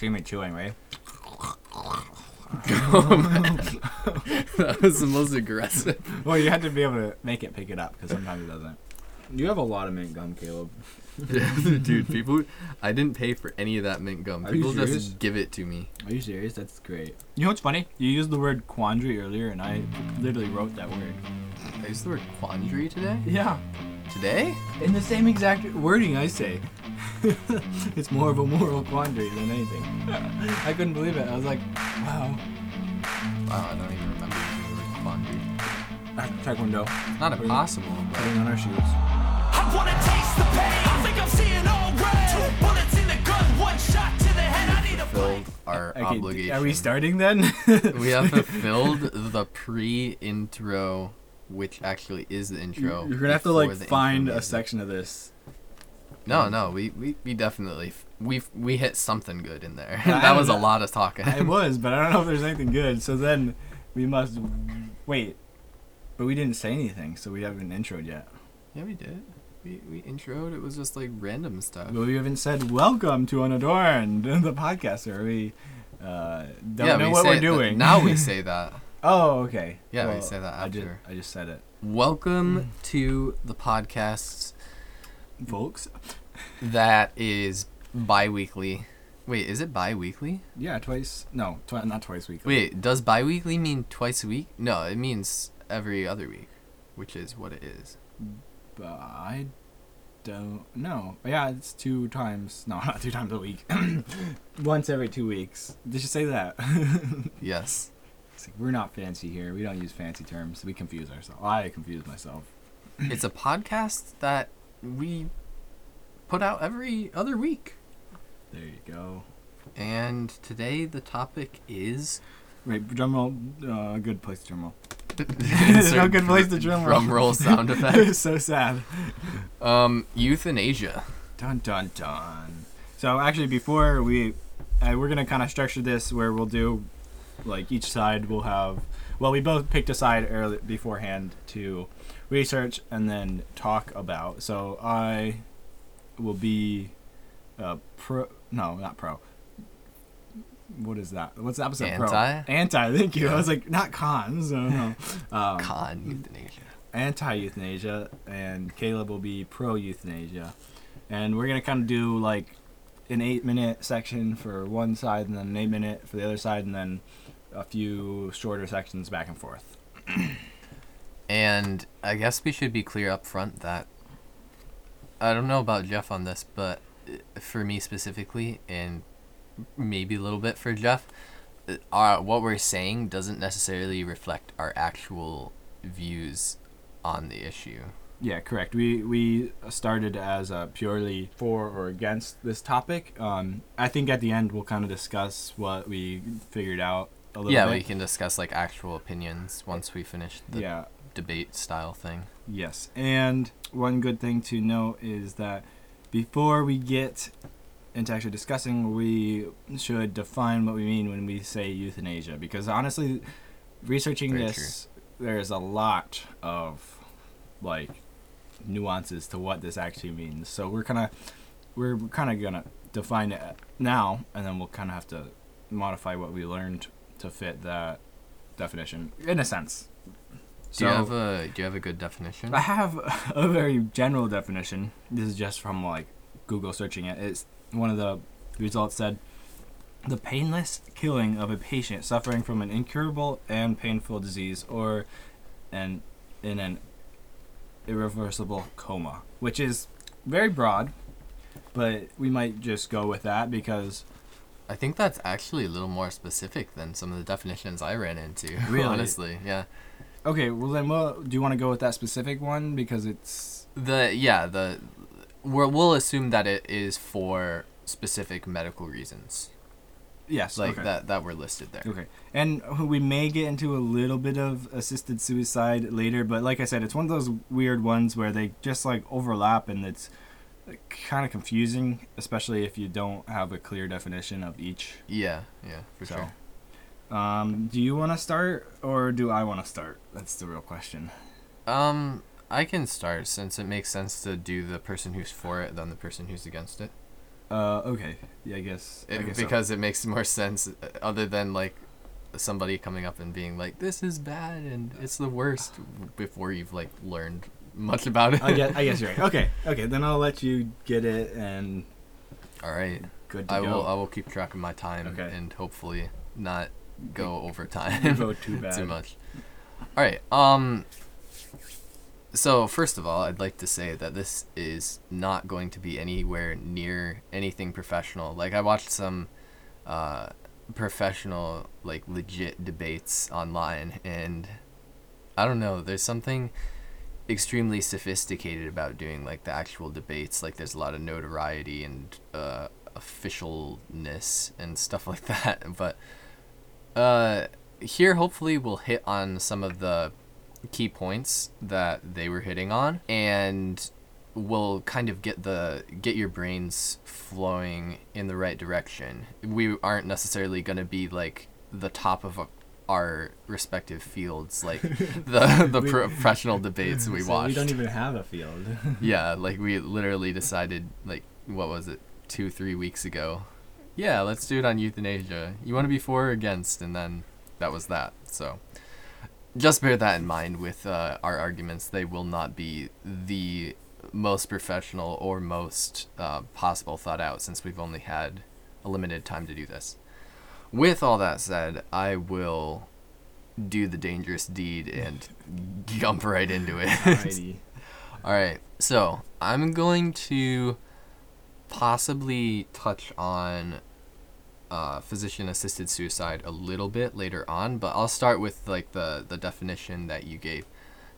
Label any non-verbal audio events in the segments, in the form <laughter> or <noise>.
see me chewing, right? that was the most aggressive. <laughs> Well, you had to be able to make it pick it up because sometimes it doesn't. You have a lot of mint gum, Caleb. <laughs> Dude, people, I didn't pay for any of that mint gum. Are you People serious? just give it to me. Are you serious? That's great. You know what's funny? You used the word quandary earlier, and I literally wrote that word. I used the word quandary today. Yeah, Today? in the same exact wording I say. <laughs> it's more of a moral quandary than anything. <laughs> I couldn't believe it. I was like, wow. Wow, I don't even remember using the word quandary. Taekwondo. Not impossible, Putting on our shoes. I wanna taste the pain. I think I'm seeing all red. Two bullets in the gun, one shot to the head. I need a filled our Okay, obligation. Are we starting then? <laughs> we have fulfilled the pre-intro, which actually is the intro. You're gonna have to like find a section of this. No, no, we, we, we definitely we we hit something good in there. <laughs> That was a lot of talking. I <laughs> was, but I don't know if there's anything good. So then we must wait. But we didn't say anything, so we haven't introed yet. yeah, we did. We we introed. It was just like random stuff. But we haven't said welcome to Unadorned, <laughs> the podcast where we uh, don't yeah, know we what we're it- doing. now we say that. Oh, okay. Yeah, we say that I just, after. I just said it, Welcome hmm. to the podcast folks. that is bi-weekly. Wait, is it bi-weekly? Yeah, twice. No, twi- not twice weekly. Wait, does bi-weekly mean twice a week? No, it means every other week, which is what it is. But I don't know. Yeah, it's two times. No, <laughs> not two times a week. <clears throat> Once every two weeks. Did you say that? <laughs> Yes. Like, we're not fancy here. We don't use fancy terms. We confuse ourselves. I confuse myself. <clears throat> it's a podcast that we put out every other week. There you go. And today the topic is Wait, drum roll. Uh, good place to drum roll. Insert <laughs> no good place to drum roll. drum roll sound <laughs> effect. so sad. Um, euthanasia. Dun dun dun. So actually, before we, uh, we're gonna kind of structure this where we'll do, like each side will have. Well, we both picked a side early beforehand to research and then talk about. So I will be, uh, pro. No, not pro. What is that? What's the opposite Anti? pro? Anti. Thank you. I was like, not con. So no. Um, Con euthanasia. anti euthanasia, and Caleb will be pro euthanasia. And we're gonna kind of do like an eight minute section for one side, and then an eight minute for the other side, and then a few shorter sections back and forth. And I guess we should be clear up front that I don't know about Jeff on this, but uh, for me specifically, and maybe a little bit for Jeff, uh, our, what we're saying doesn't necessarily reflect our actual views on the issue. Yeah, correct. We we started as uh, purely for or against this topic. Um, I think at the end we'll kind of discuss what we figured out a little Yeah, bit. we can discuss like actual opinions once we finish the yeah. debate style thing. Yes, and one good thing to note is that before we get into actually discussing, we should define what we mean when we say euthanasia. Because honestly, researching Very this, there's a lot of like nuances to what this actually means. So we're kind of we're kind of gonna define it now, and then we'll kind of have to modify what we learned to fit that definition in a sense. Do you have a Do you have a good definition? I have <laughs> a very general definition. This is just from like Google searching it. It's one of the results said the painless killing of a patient suffering from an incurable and painful disease or an in an irreversible coma, which is very broad, but we might just go with that because I think that's actually a little more specific than some of the definitions I ran into. <laughs> Really? Honestly, yeah. okay, well then we'll, do you want to go with that specific one because it's The yeah the we'll, we'll assume that it is for specific medical reasons, yes, like okay. that that were listed there. Okay. And we may get into a little bit of assisted suicide later, but like I said, it's one of those weird ones where they just like overlap and it's kind of confusing, especially if you don't have a clear definition of each. Yeah, yeah, for So, sure. um, do you want to start or do I want to start? That's the real question. Um, I can start since it makes sense to do the person who's for it than the person who's against it. Uh, okay. Yeah, I guess. I It- guess so. because it makes more sense uh, other than like somebody coming up and being like this is bad and it's the worst before you've like learned much about it I guess, I guess <laughs> you're right. Okay, okay. Then I'll let you get it and all right good to i go. will i will keep track of my time Okay. and hopefully not go over time vote too <laughs> bad. too much all right um so first of all i'd like to say that this is not going to be anywhere near anything professional like i watched some uh professional like legit debates online and i don't know there's something extremely sophisticated about doing like the actual debates like there's a lot of notoriety and uh officialness and stuff <laughs> like that but uh here hopefully we'll hit on some of the key points that they were hitting on and we'll kind of get the get your brains flowing in the right direction. We aren't necessarily going to be like the top of our respective fields like <laughs> the the We- professional debates <laughs> we So watched. We don't even have a field. <laughs> yeah, like we literally decided like what was it? 2 3 weeks ago. Yeah, let's do it on euthanasia. You want to be for or against and then that was that. So just bear that in mind with uh, our arguments. They will not be the most professional or most uh, possible thought out since we've only had a limited time to do this. With all that said, I will do the dangerous deed and jump right into it. Alrighty. <laughs> All right, so I'm going to possibly touch on uh, physician-assisted suicide a little bit later on, but I'll start with like the the definition that you gave,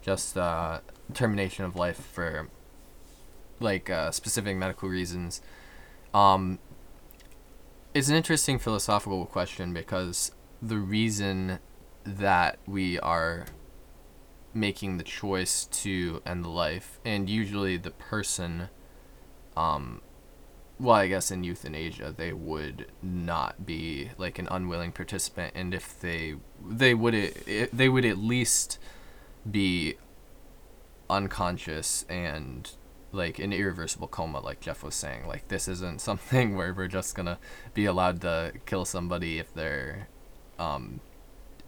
just uh, termination of life for like uh, specific medical reasons. Um, it's an interesting philosophical question because the reason that we are making the choice to end the life and usually the person um well i guess in euthanasia they would not be like an unwilling participant and if they they would it, they would at least be unconscious and like an irreversible coma like jeff was saying. Like this isn't <laughs> something where we're just gonna be allowed to kill somebody if they're um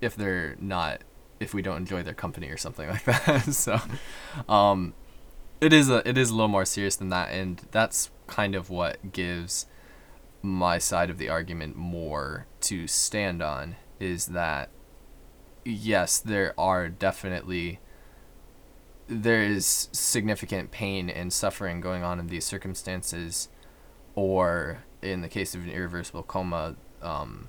if they're not if we don't enjoy their company or something <laughs> like that. <laughs> So um it is a it is a little more serious than that and that's kind of what gives my side of the argument more to stand on is that yes there are definitely there is significant pain and suffering going on in these circumstances or in the case of an irreversible coma um,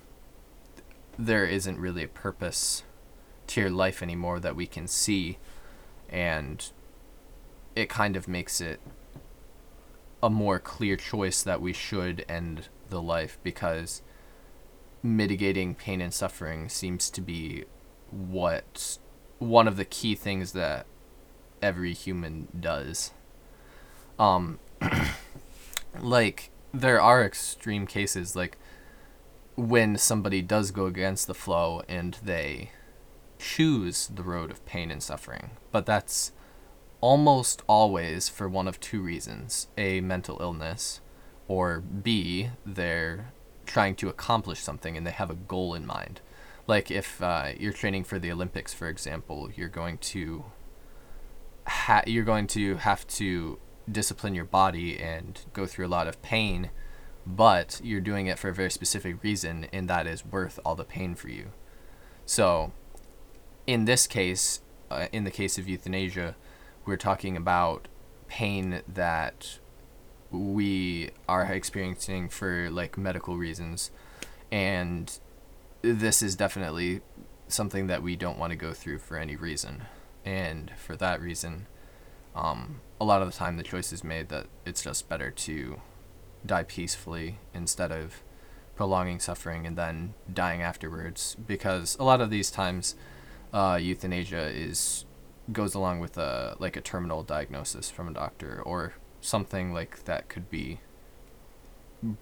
there isn't really a purpose to your life anymore that we can see and it kind of makes it a more clear choice that we should end the life because mitigating pain and suffering seems to be what one of the key things that every human does. Um <clears throat> like there are extreme cases like when somebody does go against the flow and they choose the road of pain and suffering. But that's almost always for one of two reasons. A mental illness or b they're trying to accomplish something and they have a goal in mind. Like if uh, you're training for the olympics for example you're going to ha- you're going to have to discipline your body and go through a lot of pain but you're doing it for a very specific reason and that is worth all the pain for you. So in this case uh, in the case of euthanasia we're talking about pain that we are experiencing for like medical reasons and this is definitely something that we don't want to go through for any reason and for that reason um, a lot of the time the choice is made that it's just better to die peacefully instead of prolonging suffering and then dying afterwards. Because a lot of these times uh, euthanasia is goes along with a like a terminal diagnosis from a doctor or something like that could be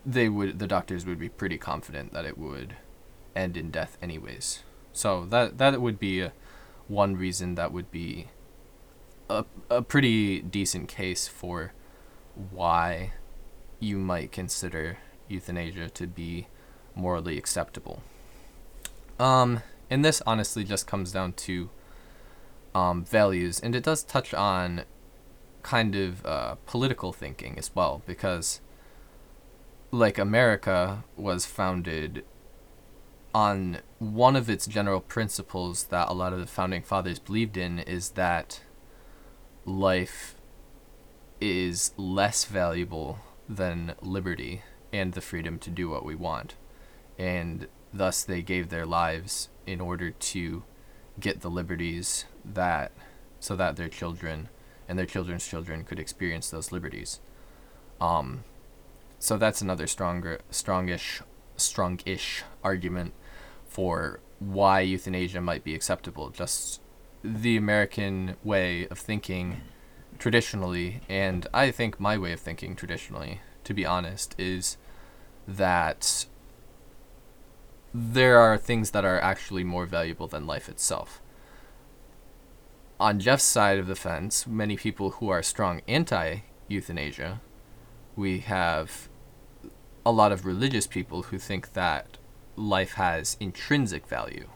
they would the doctors would be pretty confident that it would end in death anyways. So that that would be a, one reason that would be a, a pretty decent case for why you might consider euthanasia to be morally acceptable. Um, and this honestly just comes down to um, values, and it does touch on kind of uh, political thinking as well, because like America was founded on one of its general principles that a lot of the founding fathers believed in is that life is less valuable than liberty and the freedom to do what we want. And thus they gave their lives in order to get the liberties that so that their children and their children's children could experience those liberties. Um, so that's another stronger, strongish, strongish argument for why euthanasia might be acceptable. Just the American way of thinking traditionally, and I think my way of thinking traditionally, to be honest, is that there are things that are actually more valuable than life itself. On Jeff's side of the fence, many people who are strong anti euthanasia, we have a lot of religious people who think that life has intrinsic value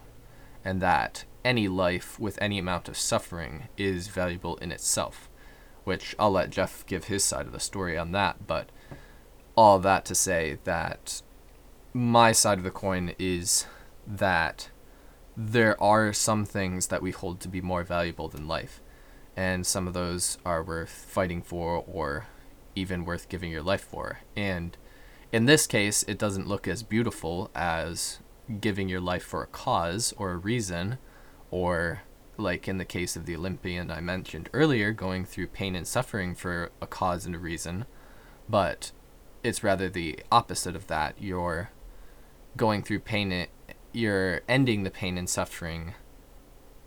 and that any life with any amount of suffering is valuable in itself. Which I'll let Jeff give his side of the story on that, but all that to say that my side of the coin is that there are some things that we hold to be more valuable than life, and some of those are worth fighting for or even worth giving your life for. And in this case, it doesn't look as beautiful as giving your life for a cause or a reason, or like in the case of the Olympian I mentioned earlier, going through pain and suffering for a cause and a reason, but it's rather the opposite of that. You're going through pain, you're ending the pain and suffering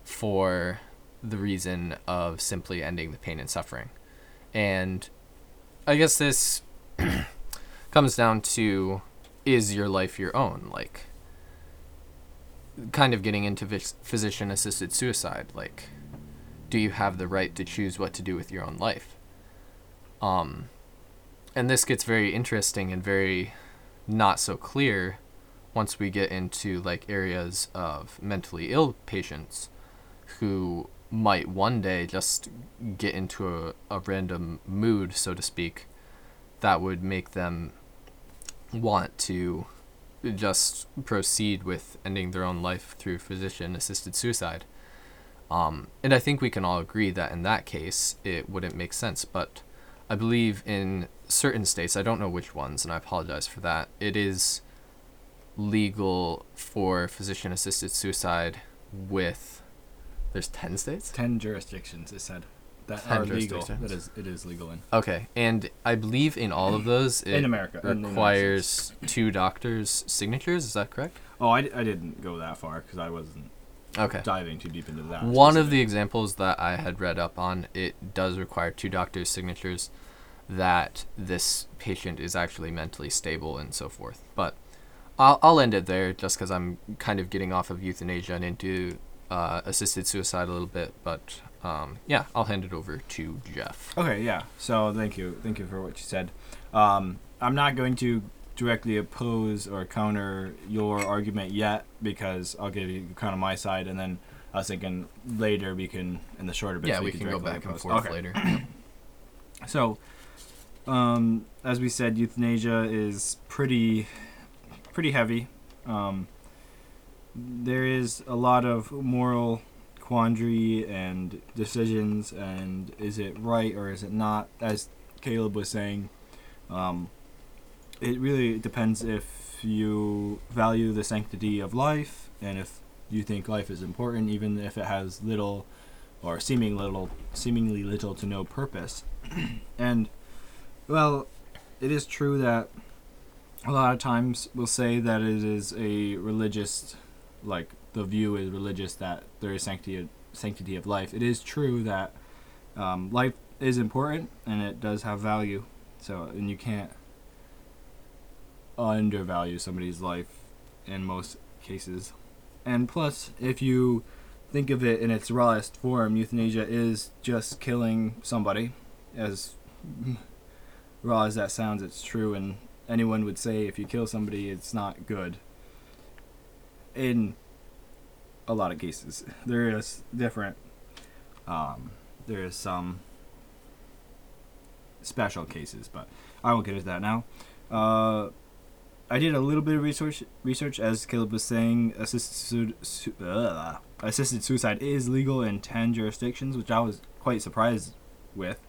for the reason of simply ending the pain and suffering. And I guess this <clears throat> comes down to is your life your own? Like, kind of getting into physician assisted suicide. Like, do you have the right to choose what to do with your own life? Um, and this gets very interesting and very not so clear once we get into like areas of mentally ill patients who might one day just get into a, a random mood so to speak that would make them want to just proceed with ending their own life through physician assisted suicide. Um, and i think we can all agree that in that case it wouldn't make sense but i believe in certain states i don't know which ones and i apologize for that it is legal for physician assisted suicide with there's 10 states? Ten jurisdictions, it said, that are legal. That is, it is legal in. okay and i believe in all of those it In America, in requires two doctors signatures is that correct Oh, I, I didn't go that far because I wasn't okay diving too deep into that. one of the examples that i had read up on it does require two doctors signatures that this patient is actually mentally stable and so forth but i'll, I'll end it there just because i'm kind of getting off of euthanasia and into uh, assisted suicide a little bit but um, yeah i'll hand it over to jeff Okay, yeah. So thank you, thank you for what you said. Um, I'm not going to directly oppose or counter your argument yet because I'll give you kind of my side, and then I was thinking later we can in the shorter bits. yeah we can go back and forth Okay. later <clears throat> <clears throat> So, um, as we said, euthanasia is pretty, pretty heavy. Um, there is a lot of moral quandary and decisions, and is it right or is it not? As Caleb was saying, um, it really depends if you value the sanctity of life and if you think life is important, even if it has little or seeming little, seemingly little to no purpose. <clears throat> and well, it is true that a lot of times we'll say that it is a religious, like the view is religious that there is sanctity sanctity of life. It is true that um, life is important and it does have value. So and you can't undervalue somebody's life in most cases. And plus, if you think of it in its rawest form, euthanasia is just killing somebody, as <laughs> raw as that sounds, it's true, and anyone would say if you kill somebody, it's not good. In a lot of cases, <laughs> there is different. Um, there is some special cases, but I won't get into that now. Uh, I did a little bit of research. Research, as Caleb was saying, assisted su- uh, assisted suicide is legal in ten jurisdictions, which I was quite surprised with.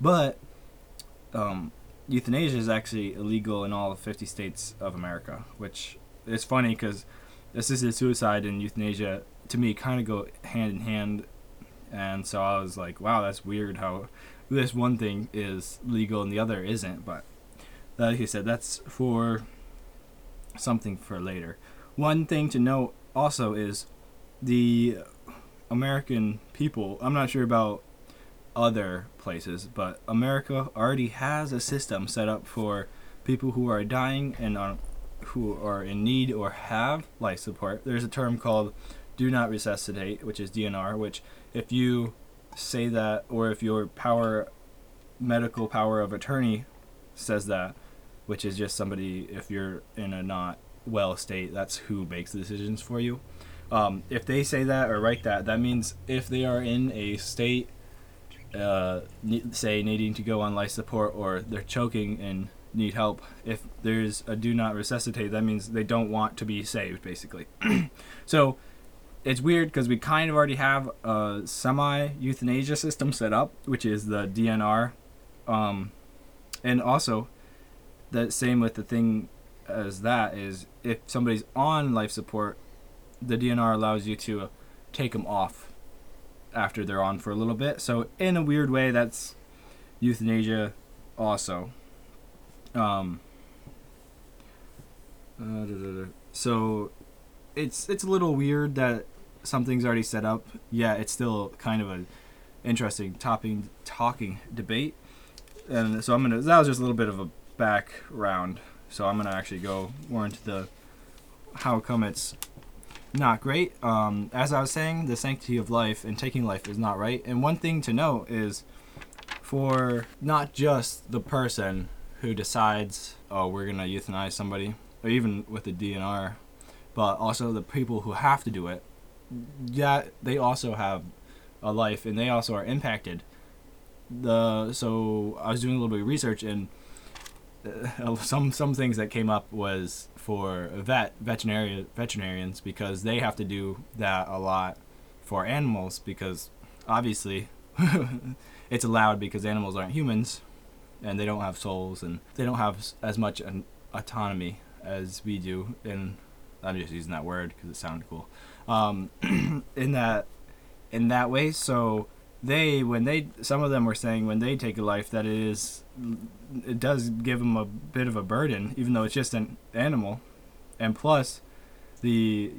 But um, euthanasia is actually illegal in all 50 states of America, which is funny because assisted suicide and euthanasia to me kind of go hand in hand. And so I was like, wow, that's weird how this one thing is legal and the other isn't. But like you said, that's for something for later. One thing to note also is the American people. I'm not sure about other places, but America already has a system set up for people who are dying and are, who are in need or have life support. There's a term called do not resuscitate, which is DNR, which if you say that or if your power medical power of attorney says that, which is just somebody if you're in a not well state, that's who makes the decisions for you. Um, if they say that or write that, that means if they are in a state, uh, say needing to go on life support or they're choking and need help, if there's a do not resuscitate, that means they don't want to be saved, basically. <clears throat> so it's weird because we kind of already have a semi euthanasia system set up, which is the DNR. Um, and also, the same with the thing as that is if somebody's on life support, the DNR allows you to take them off after they're on for a little bit. So in a weird way, that's euthanasia also. Um, uh. So it's it's a little weird that something's already set up. Yeah, it's still kind of a interesting topping talking debate. And so I'm gonna that was just a little bit of a background. So I'm gonna actually go more into the how come it's not great. Um, as I was saying, the sanctity of life and taking life is not right. And one thing to note is for not just the person who decides, oh, we're gonna euthanize somebody, or even with the DNR, but also the people who have to do it. Yeah, they also have a life, and they also are impacted. The so I was doing a little bit of research, and uh, <laughs> some some things that came up was for vet veterinarian veterinarians because they have to do that a lot for animals because obviously <laughs> it's allowed because animals aren't humans and they don't have souls and they don't have as much an autonomy as we do and i'm just using that word because it sounded cool. Um, <clears throat> in that in that way so they when they some of them were saying when they take a life that it is it does give them a bit of a burden even though it's just an animal. And plus the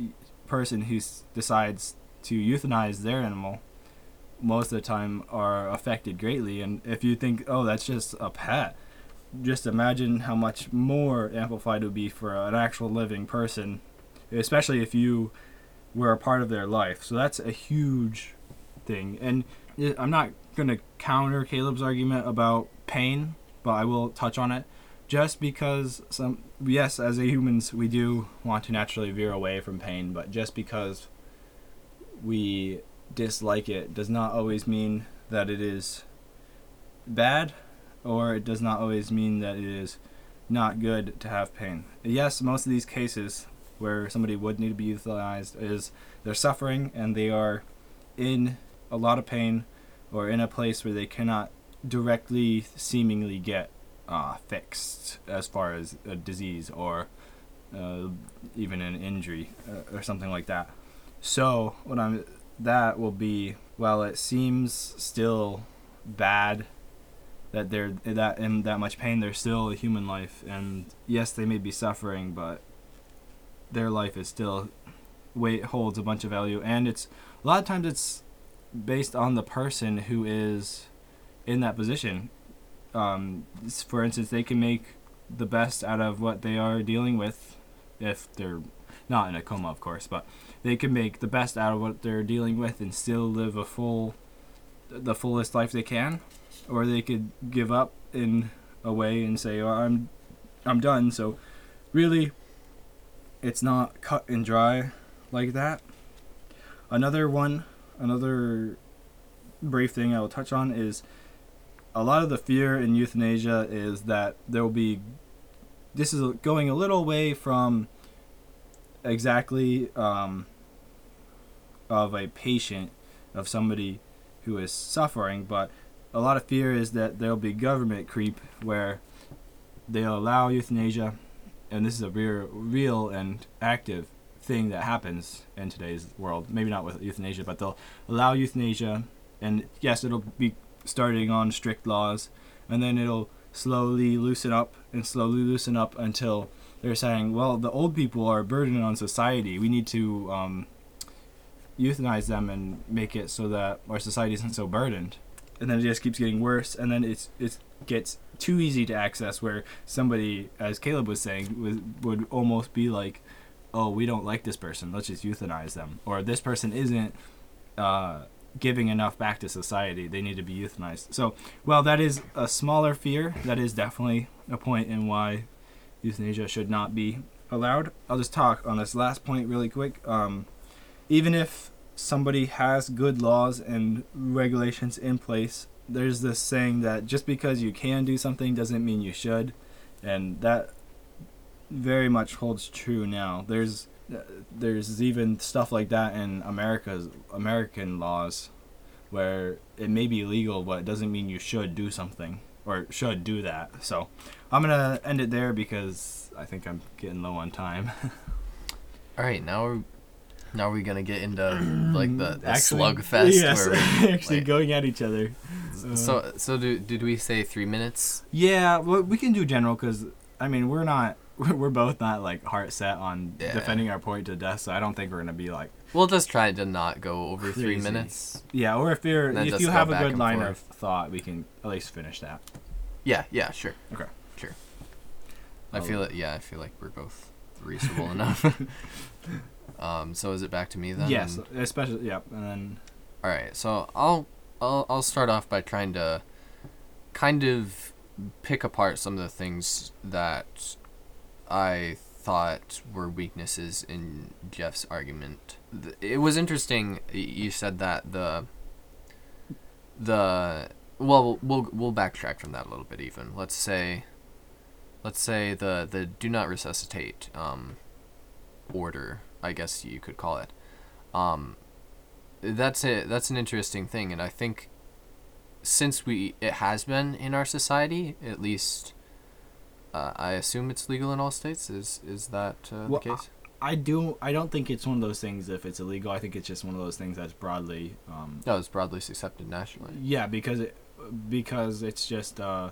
person who decides to euthanize their animal most of the time are affected greatly. And if you think oh that's just a pet just imagine how much more amplified it would be for an actual living person especially if you were a part of their life. So that's a huge thing. And i'm not going to counter caleb's argument about pain but i will touch on it. Just because some yes as humans we do want to naturally veer away from pain but just because we dislike it does not always mean that it is bad or it does not always mean that it is not good to have pain yes most of these cases where somebody would need to be euthanized is they're suffering and they are in a lot of pain or in a place where they cannot directly seemingly get uh, fixed as far as a disease or uh, even an injury uh, or something like that. So what I'm that will be well, it seems still bad that they're that in that much pain. They're still a human life, and yes, they may be suffering, but their life is still weight holds a bunch of value, and it's a lot of times it's based on the person who is in that position um, for instance, they can make the best out of what they are dealing with, if they're not in a coma, of course, but they can make the best out of what they're dealing with and still live a full, the fullest life they can, or they could give up in a way and say, "I'm, I'm done." So, really, it's not cut and dry like that. Another one, another brief thing I will touch on is a lot of the fear in euthanasia is that there will be. This is going a little way from exactly um, of a patient of somebody who is suffering, but a lot of fear is that there'll be government creep where they'll allow euthanasia, and this is a real, real and active thing that happens in today's world. Maybe not with euthanasia, but they'll allow euthanasia, and yes, it'll be starting on strict laws, and then it'll slowly loosen up and slowly loosen up until they're saying, well, the old people are a burden on society. We need to um, euthanize them and make it so that our society isn't so burdened. And then it just keeps getting worse, and then it's it gets too easy to access. Where somebody, as Caleb was saying, would would almost be like, "Oh, we don't like this person. Let's just euthanize them," or "This person isn't." Uh, giving enough back to society they need to be euthanized so well that is a smaller fear that is definitely a point in why euthanasia should not be allowed. I'll just talk on this last point really quick. Um, even if somebody has good laws and regulations in place, there's this saying that just because you can do something doesn't mean you should, and that very much holds true now. There's there's even stuff like that in America's American laws where it may be legal but it doesn't mean you should do something or should do that. So I'm gonna end it there because I think I'm getting low on time. <laughs> All right, now we're now are we're gonna get into <clears throat> like the, the Actually- slugfest. Yes, Where <laughs> actually like- going at each other. Uh, so so do, did we say three minutes? yeah, well, we can do general because I mean we're not <laughs> we're both not like heart set on Yeah. defending our point to death, so I don't think we're gonna be like We'll just try to not go over three minutes. yeah. Or if you're if you have a good line forth. of thought, we can at least finish that. Yeah, yeah, sure. Okay. Sure. I I'll- feel it. Yeah, I feel like we're both reasonable <laughs> enough. Um, so is it back to me then? yes, especially yeah, and then All right, so I'll I'll I'll start off by trying to kind of pick apart some of the things that I thought were weaknesses in Jeff's argument. It was interesting. You said that the the well we'll we'll backtrack from that a little bit. Even let's say let's say the the do not resuscitate um order. I guess you could call it. Um, that's it that's an interesting thing and i think since we it has been in our society at least uh, i assume it's legal in all states is is that uh, Well, the case I do I don't think it's one of those things if it's illegal. I think it's just one of those things that's broadly um, no it's broadly accepted nationally Yeah, because it because it's just uh,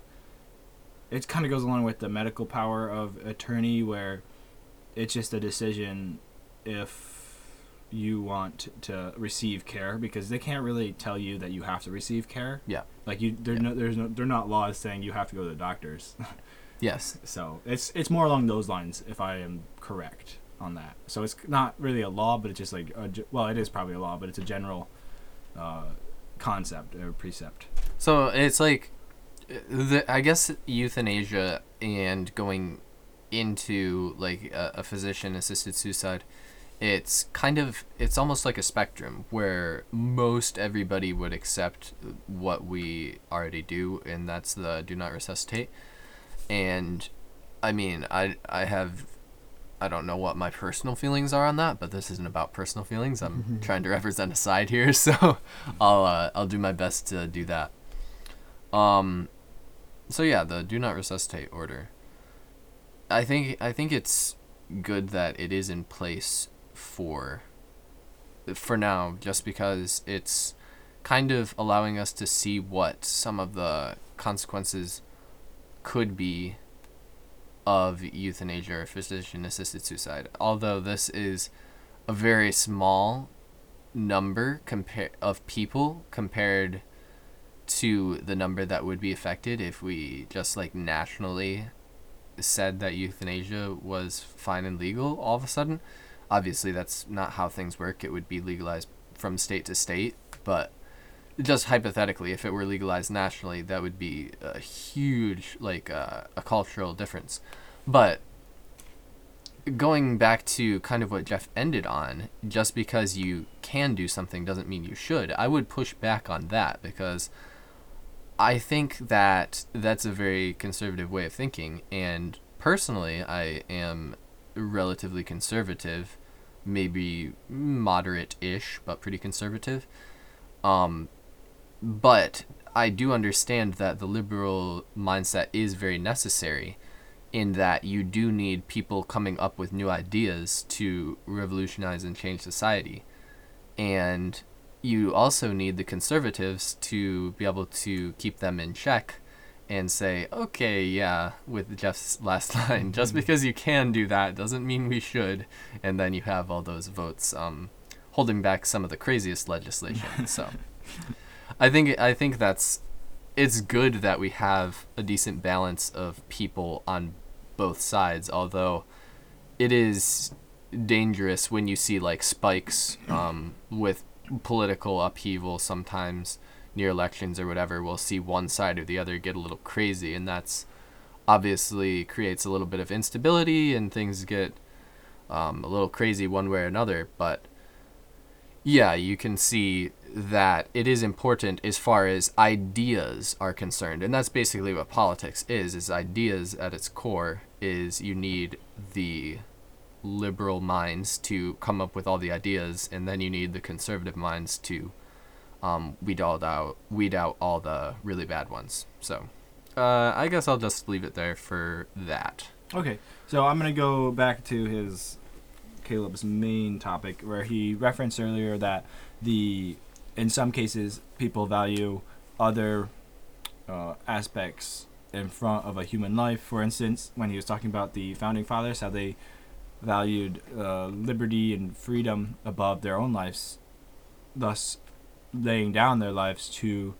it kind of goes along with the medical power of attorney, where it's just a decision if you want to receive care because they can't really tell you that you have to receive care. Yeah. Like you, there Yeah. no, there's no, they're not laws saying you have to go to the doctors. <laughs> yes so it's it's more along those lines, if I am correct on that. So it's not really a law, but it's just like a, well, it is probably a law, but it's a general uh, concept or precept. so it's like uh, the, i guess euthanasia and going into like a, a physician assisted suicide it's kind of it's almost like a spectrum where most everybody would accept what we already do and that's the do not resuscitate. And i mean i i have i don't know what my personal feelings are on that but this isn't about personal feelings. I'm trying to <laughs> represent a side here <laughs> so i'll uh, i'll do my best to do that. Um so yeah the do not resuscitate order. I think i think it's good that it is in place for for now just because it's kind of allowing us to see what some of the consequences could be of euthanasia or physician assisted suicide although this is a very small number compare of people compared to the number that would be affected if we just like nationally said that euthanasia was fine and legal all of a sudden. Obviously, that's not how things work. It would be legalized from state to state, but just hypothetically, if it were legalized nationally, that would be a huge, like, uh, a cultural difference. But going back to kind of what Jeff ended on, just because you can do something doesn't mean you should. I would push back on that because I think that that's a very conservative way of thinking. And personally, I am relatively conservative, maybe moderate ish, but pretty conservative. Um, but I do understand that the liberal mindset is very necessary in that you do need people coming up with new ideas to revolutionize and change society. And you also need the conservatives to be able to keep them in check and say, okay, yeah, with Jeff's <laughs> last line, just because you can do that doesn't mean we should. And then you have all those votes um, holding back some of the craziest legislation. <laughs> so I think I think that's it's good that we have a decent balance of people on both sides, although it is dangerous when you see like spikes um, with political upheaval sometimes near elections or whatever we'll see one side or the other get a little crazy and that's obviously creates a little bit of instability and things get um, a little crazy one way or another. But yeah you can see that it is important as far as ideas are concerned and that's basically what politics is is ideas at its core is you need the liberal minds to come up with all the ideas, and then you need the conservative minds to um, weed all out weed out all the really bad ones. So, uh, I guess I'll just leave it there for that. Okay, so I'm gonna go back to his Caleb's main topic where he referenced earlier that the in some cases people value other uh, aspects in front of a human life. For instance, when he was talking about the founding fathers, how they valued uh, liberty and freedom above their own lives, thus laying down their lives to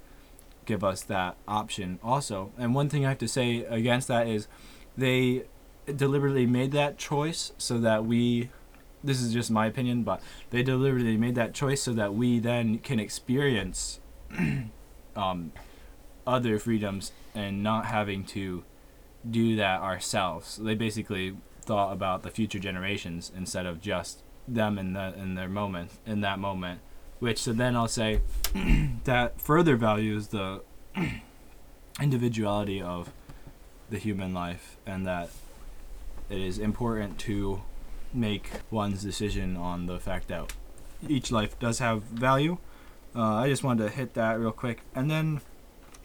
give us that option also. And one thing I have to say against that is they deliberately made that choice so that we this is just my opinion, but they deliberately made that choice so that we then can experience <clears throat> um, other freedoms and not having to do that ourselves. They basically thought about the future generations instead of just them in the in their moment in that moment. Which so then I'll say <clears throat> that further values the <clears throat> individuality of the human life and that it is important to make one's decision on the fact that each life does have value. Uh, I just wanted to hit that real quick. And then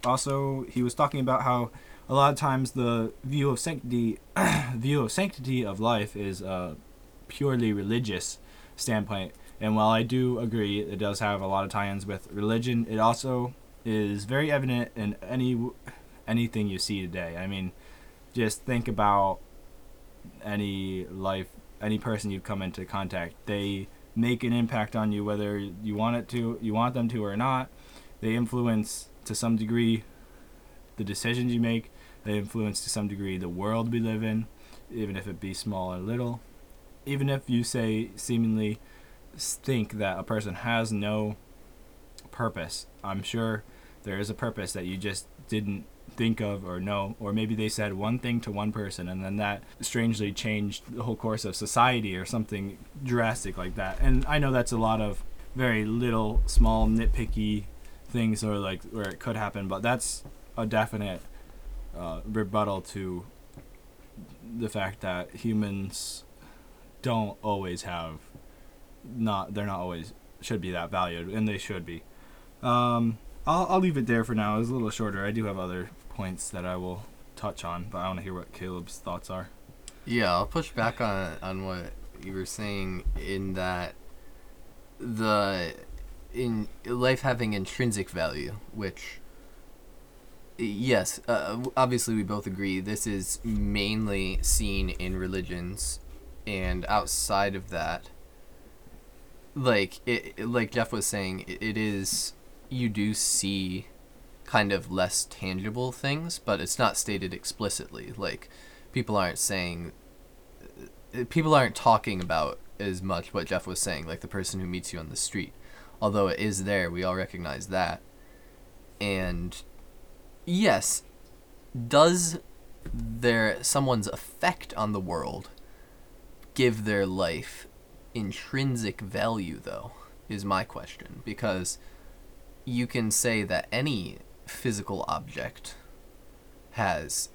also, he was talking about how a lot of times the view of sanctity, <clears throat> view of sanctity of life is a purely religious standpoint. And while I do agree, it does have a lot of tie-ins with religion. It also is very evident in any anything you see today. I mean, just think about any life, any person you come into contact. They make an impact on you, whether you want it to, you want them to or not. They influence to some degree the decisions you make. They influence to some degree the world we live in, even if it be small or little. Even if you say seemingly think that a person has no purpose, I'm sure there is a purpose that you just didn't think of or know or maybe they said one thing to one person and then that strangely changed the whole course of society or something drastic like that. And i know that's a lot of very little small nitpicky things or like where it could happen but that's a definite uh, rebuttal to the fact that humans don't always have not they're not always should be that valued and they should be. Um, I'll, I'll leave it there for now. It's a little shorter. I do have other points that i will touch on but i want to hear what caleb's thoughts are. Yeah, I'll push back on on what you were saying in that the in life having intrinsic value, which yes, uh, obviously we both agree this is mainly seen in religions, and outside of that, like it, like Jeff was saying, it, it is you do see kind of less tangible things, but it's not stated explicitly. Like people aren't saying uh, people aren't talking about as much what Jeff was saying, like the person who meets you on the street. Although it is there, we all recognize that. And yes, does their someone's effect on the world give their life intrinsic value though is my question. Because you can say that any physical object has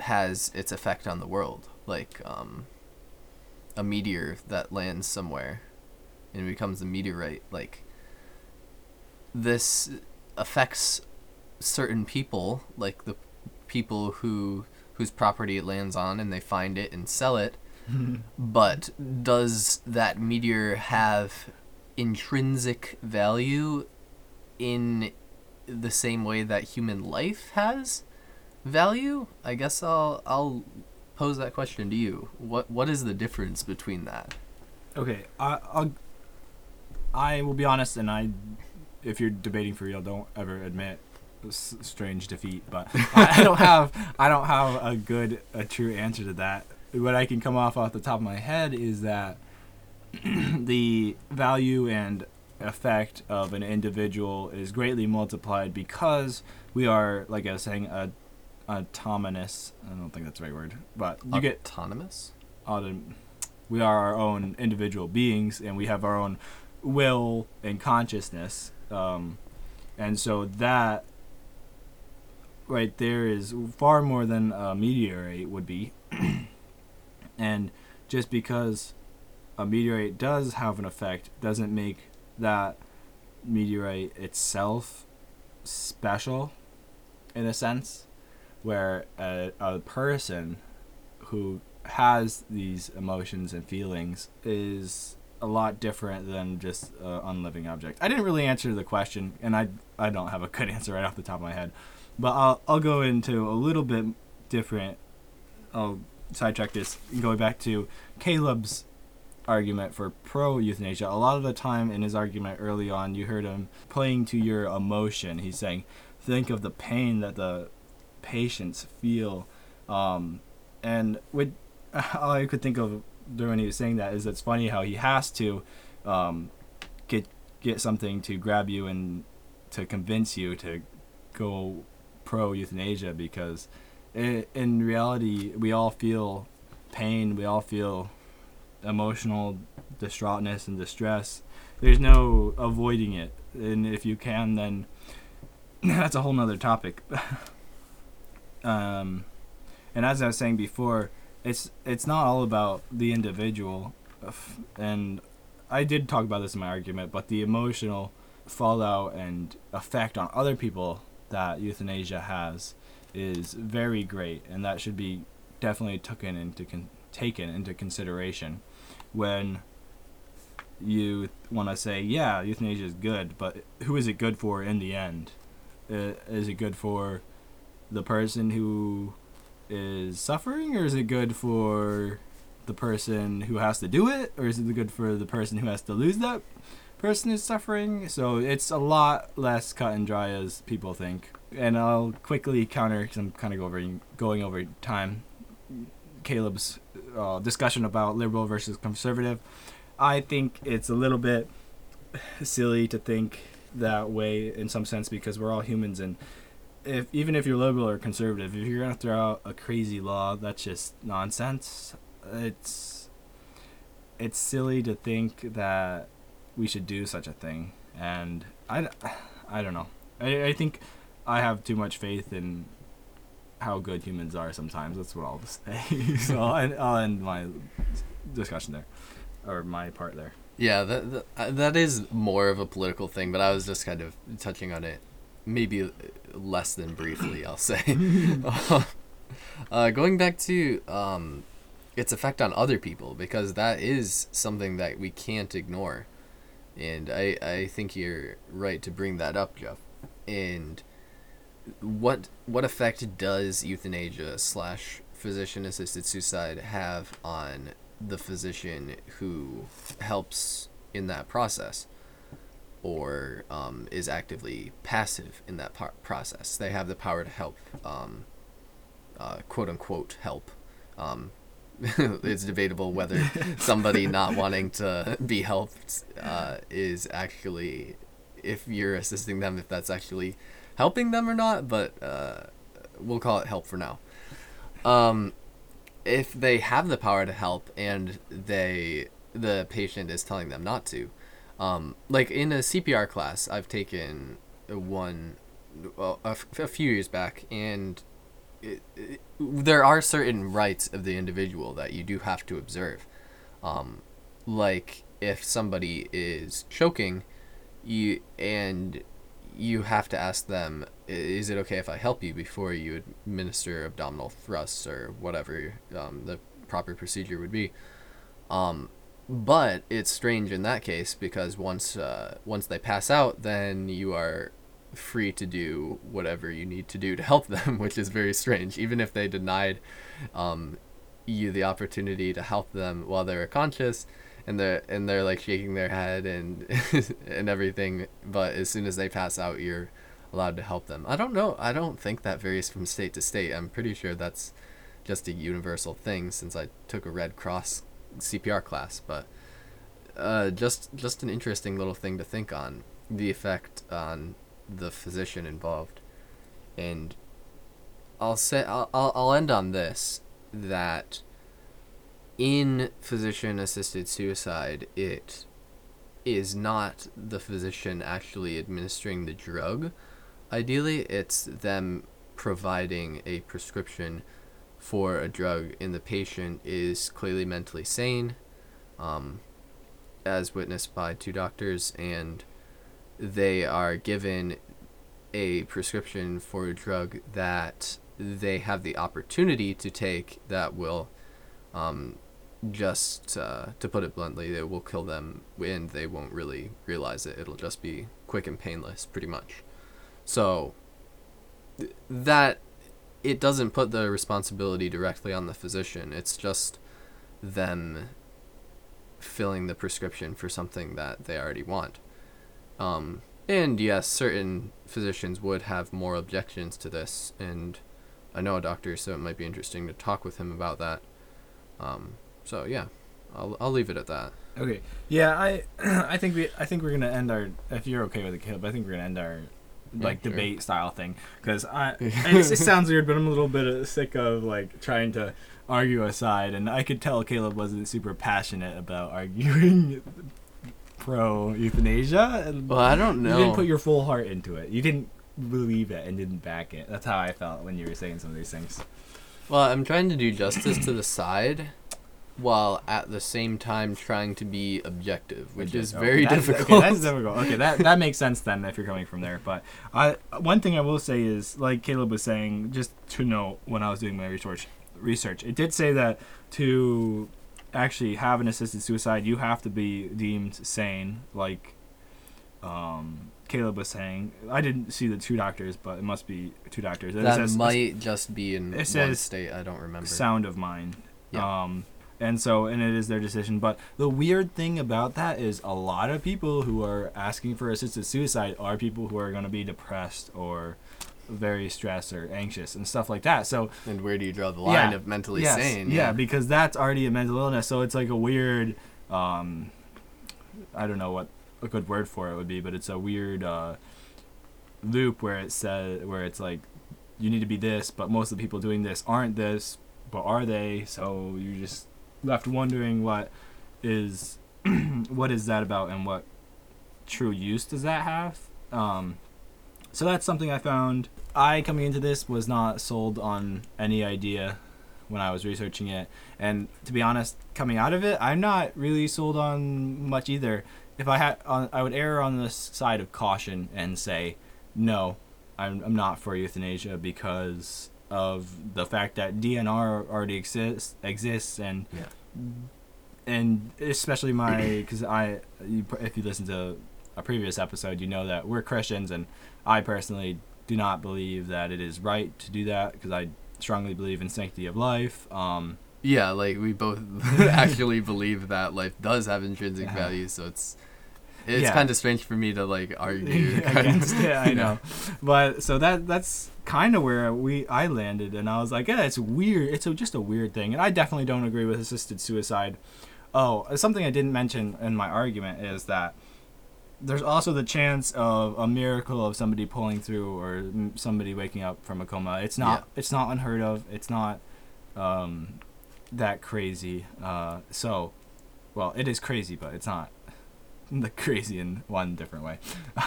has its effect on the world. Like um, a meteor that lands somewhere and becomes a meteorite. Like this affects certain people like the people who whose property it lands on and they find it and sell it <laughs> but does that meteor have intrinsic value in the same way that human life has value i guess i'll i'll pose that question to you what what is the difference between that Okay, I, I'll. I will be honest, and I, if you're debating for real, don't ever admit strange defeat. But I, I don't have, I don't have a good, a true answer to that. What I can come off off the top of my head is that <clears throat> the value and effect of an individual is greatly multiplied because we are, like I was saying, a autonomous. I don't think that's the right word, but you get autonomous auto- we are our own individual beings and we have our own will and consciousness um, and so that right there is far more than a meteorite would be <clears throat> and just because a meteorite does have an effect doesn't make that meteorite itself special in a sense where a, a person who has these emotions and feelings is a lot different than just an unliving object. I didn't really answer the question, and I I don't have a good <laughs> answer right off the top of my head, but I'll I'll go into a little bit different. I'll sidetrack this, going back to Caleb's argument for pro euthanasia. A lot of the time in his argument early on, you heard him playing to your emotion. He's saying, think of the pain that the patients feel. Um, and with <laughs> all I could think of during he was saying that is it's funny how he has to um, get get something to grab you and to convince you to go pro euthanasia because i in reality we all feel pain we all feel emotional distraughtness and distress. There's no avoiding it and if you can then <clears throat> that's a whole nother topic. <laughs> Um, and as I was saying before, it's it's not all about the individual, and I did talk about this in my argument, but the emotional fallout and effect on other people that euthanasia has is very great, and that should be definitely taken into con- taken into consideration when you want to say, yeah, euthanasia is good, but who is it good for in the end? Uh, is it good for the person who is suffering, or is it good for the person who has to do it, or is it good for the person who has to lose that person who's suffering? So it's a lot less cut and dry as people think. And I'll quickly counter because I'm kind of over going over time. Caleb's uh, discussion about liberal versus conservative. I think it's a little bit silly to think that way in some sense because we're all humans and if even if you're liberal or conservative, if you're gonna throw out a crazy law, that's just nonsense. It's it's silly to think that we should do such a thing, and I, I don't know. I, I think I have too much faith in how good humans are sometimes. That's what I'll <laughs> say. so <laughs> I'll end, I'll end my discussion there, or my part there. Yeah, that that, uh, that is more of a political thing, but I was just kind of touching on it, maybe less than briefly. I'll say. <laughs> uh, going back to um, its effect on other people, because that is something that we can't ignore, and I I think you're right to bring that up, Jeff. And what what effect does euthanasia slash physician assisted suicide have on the physician who helps in that process or um, is actively passive in that par- process. They have the power to help, um, uh, quote unquote, help. Um, <laughs> it's debatable whether somebody not wanting to be helped uh, is actually, if you're assisting them, if that's actually helping them or not, but uh, we'll call it help for now. Um, if they have the power to help and they the patient is telling them not to, um, like in a CPR class, I've taken one well, a, f- a few years back, and it, it, there are certain rights of the individual that you do have to observe. Um, like if somebody is choking, you and you have to ask them, is it okay if I help you before you administer abdominal thrusts or whatever um, the proper procedure would be. Um, but it's strange in that case because once uh, once they pass out, then you are free to do whatever you need to do to help them, <laughs> which is very strange. Even if they denied um, you the opportunity to help them while they were conscious, and they're and they're like shaking their head and <laughs> and everything, but as soon as they pass out, you're allowed to help them. I don't know. I don't think that varies from state to state. I'm pretty sure that's just a universal thing since I took a Red Cross CPR class, but uh, just just an interesting little thing to think on the effect on the physician involved, and I'll say I'll I'll, I'll end on this that in physician assisted suicide it is not the physician actually administering the drug. Ideally it's them providing a prescription for a drug and the patient is clearly mentally sane um, as witnessed by two doctors and they are given a prescription for a drug that they have the opportunity to take that will um, just uh, to put it bluntly, it will kill them and they won't really realize it. It'll just be quick and painless, pretty much. So th- that it doesn't put the responsibility directly on the physician. It's just them filling the prescription for something that they already want. Um, and yes, certain physicians would have more objections to this, and I know a doctor, so it might be interesting to talk with him about that. Um, so yeah, I'll I'll leave it at that. Okay. Yeah, I <clears throat> I think we I think we're gonna end our if you're okay with it, Caleb. I think we're gonna end our like sure. debate style thing because I and <laughs> it's, it sounds weird, but I'm a little bit uh, sick of like trying to argue a side, and I could tell Caleb wasn't super passionate about arguing <laughs> pro euthanasia. Well, I don't know. You didn't put your full heart into it. You didn't believe it and didn't back it. That's how I felt when you were saying some of these things. Well, I'm trying to do justice to the side, while at the same time trying to be objective, which is Oh, very difficult. Okay, that's difficult. Okay, that that makes sense then if you're coming from there. But I one thing I will say is like Caleb was saying, just to note when I was doing my research, research, it did say that to actually have an assisted suicide, you have to be deemed sane. Like um, Caleb was saying, I didn't see the two doctors, but it must be two doctors. That says might just be in it one says state. I don't remember. sound of mind. Yeah. Um, and so, and it is their decision. But the weird thing about that is a lot of people who are asking for assisted suicide are people who are going to be depressed or very stressed or anxious and stuff like that. So, and where do you draw the line Yeah. of mentally yes, sane? yeah, yeah. because that's already a mental illness. So it's like a weird, um, I don't know what a good word for it would be, but it's a weird uh, loop where it says where it's like you need to be this, but most of the people doing this aren't this, but are they? So you're just left wondering what is <clears throat> what is that about and what true use does that have? Um, so that's something I found. I coming into this was not sold on any idea when I was researching it, and to be honest, coming out of it, I'm not really sold on much either. If I had, on, I would err on the side of caution and say, no, I'm, I'm not for euthanasia because of the fact that DNR already exists exists and Yeah. and especially my because I you, if you listen to a previous episode you know that we're Christians and I personally do not believe that it is right to do that because I strongly believe in sanctity of life um Yeah, like we both <laughs> actually believe that life does have intrinsic Yeah. value, so it's it's Yeah. kind of strange for me to like argue <laughs> against it. I <laughs> know, but so that that's kind of where we I landed, and I was like, yeah, it's weird. It's a, just a weird thing, and I definitely don't agree with assisted suicide. Oh, something I didn't mention in my argument is that there's also the chance of a miracle of somebody pulling through or somebody waking up from a coma. It's not Yeah. it's not unheard of. It's not um, that crazy. Uh, so, well, it is crazy, but it's not <laughs> the crazy in one different way.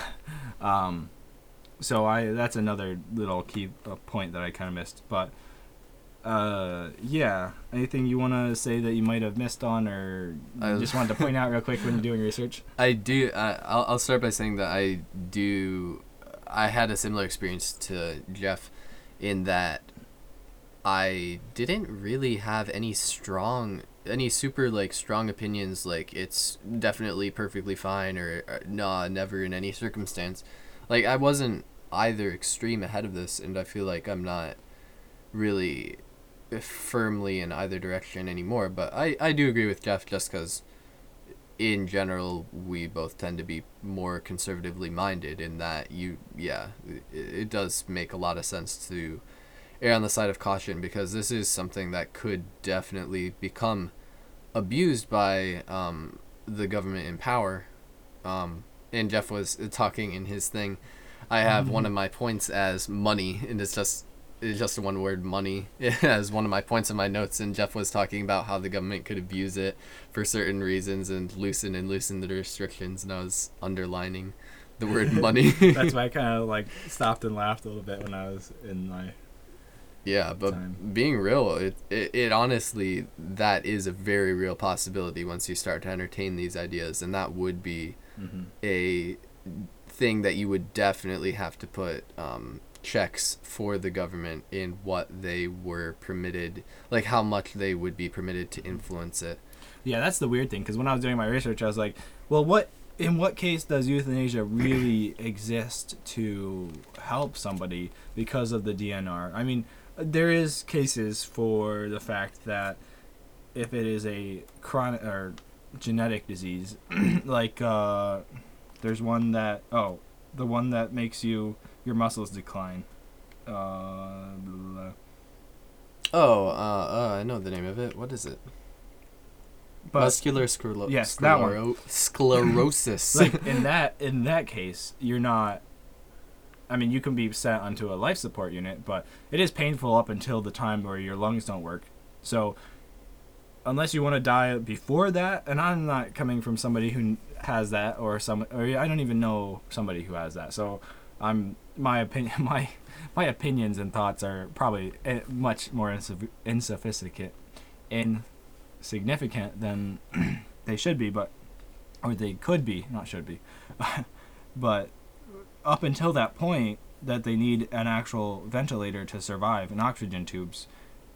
<laughs> um, so I that's another little key uh, point that I kind of missed, but uh, yeah. Anything you want to say that you might have missed on, or I- just wanted to point out real quick when you're <laughs> doing research? I do. I I'll, I'll start by saying that I do. I had a similar experience to Jeff, in that I didn't really have any strong, any super like strong opinions. Like it's definitely perfectly fine or, or nah, never in any circumstance. Like I wasn't either extreme ahead of this, and I feel like I'm not really firmly in either direction anymore. But I I do agree with Jeff just because in general, we both tend to be more conservatively minded in that you, yeah, it, it does make a lot of sense to err on the side of caution because this is something that could definitely become abused by um, the government in power. Um, and Jeff was talking in his thing. I have one of my points as money, and it's just it's just one word money <laughs> as one of my points in my notes and jeff was talking about how the government could abuse it for certain reasons and loosen and loosen the restrictions and i was underlining the word <laughs> money That's why I <laughs> kind of like stopped and laughed a little bit when I was in my. Yeah but time. being real it, it, it honestly that is a very real possibility once you start to entertain these ideas and that would be Mm-hmm. a thing that you would definitely have to put um, checks for the government in what they were permitted, like how much they would be permitted to influence it. Yeah, that's the weird thing because when I was doing my research, I was like, well, what in what case does euthanasia really <clears throat> exist to help somebody because of the DNR? I mean, there is cases for the fact that if it is a chronic or genetic disease, <clears throat> like uh, there's one that oh, the one that makes you your muscles decline. Uh, blah. Oh, uh, uh, I know the name of it. What is it? but Muscular sclero- Yes, that one. sclerosis. like in that in that case, you're not. I mean, you can be sent onto a life support unit, but it is painful up until the time where your lungs don't work. So, unless you want to die before that, and I'm not coming from somebody who has that, or some, or I don't even know somebody who has that. So, I'm my opinion, <laughs> my my opinions and thoughts are probably eh, much more insuf- insophisticated, insignificant than <clears throat> they should be, but or they could be, not should be. <laughs> but up until that point that they need an actual ventilator to survive and oxygen tubes,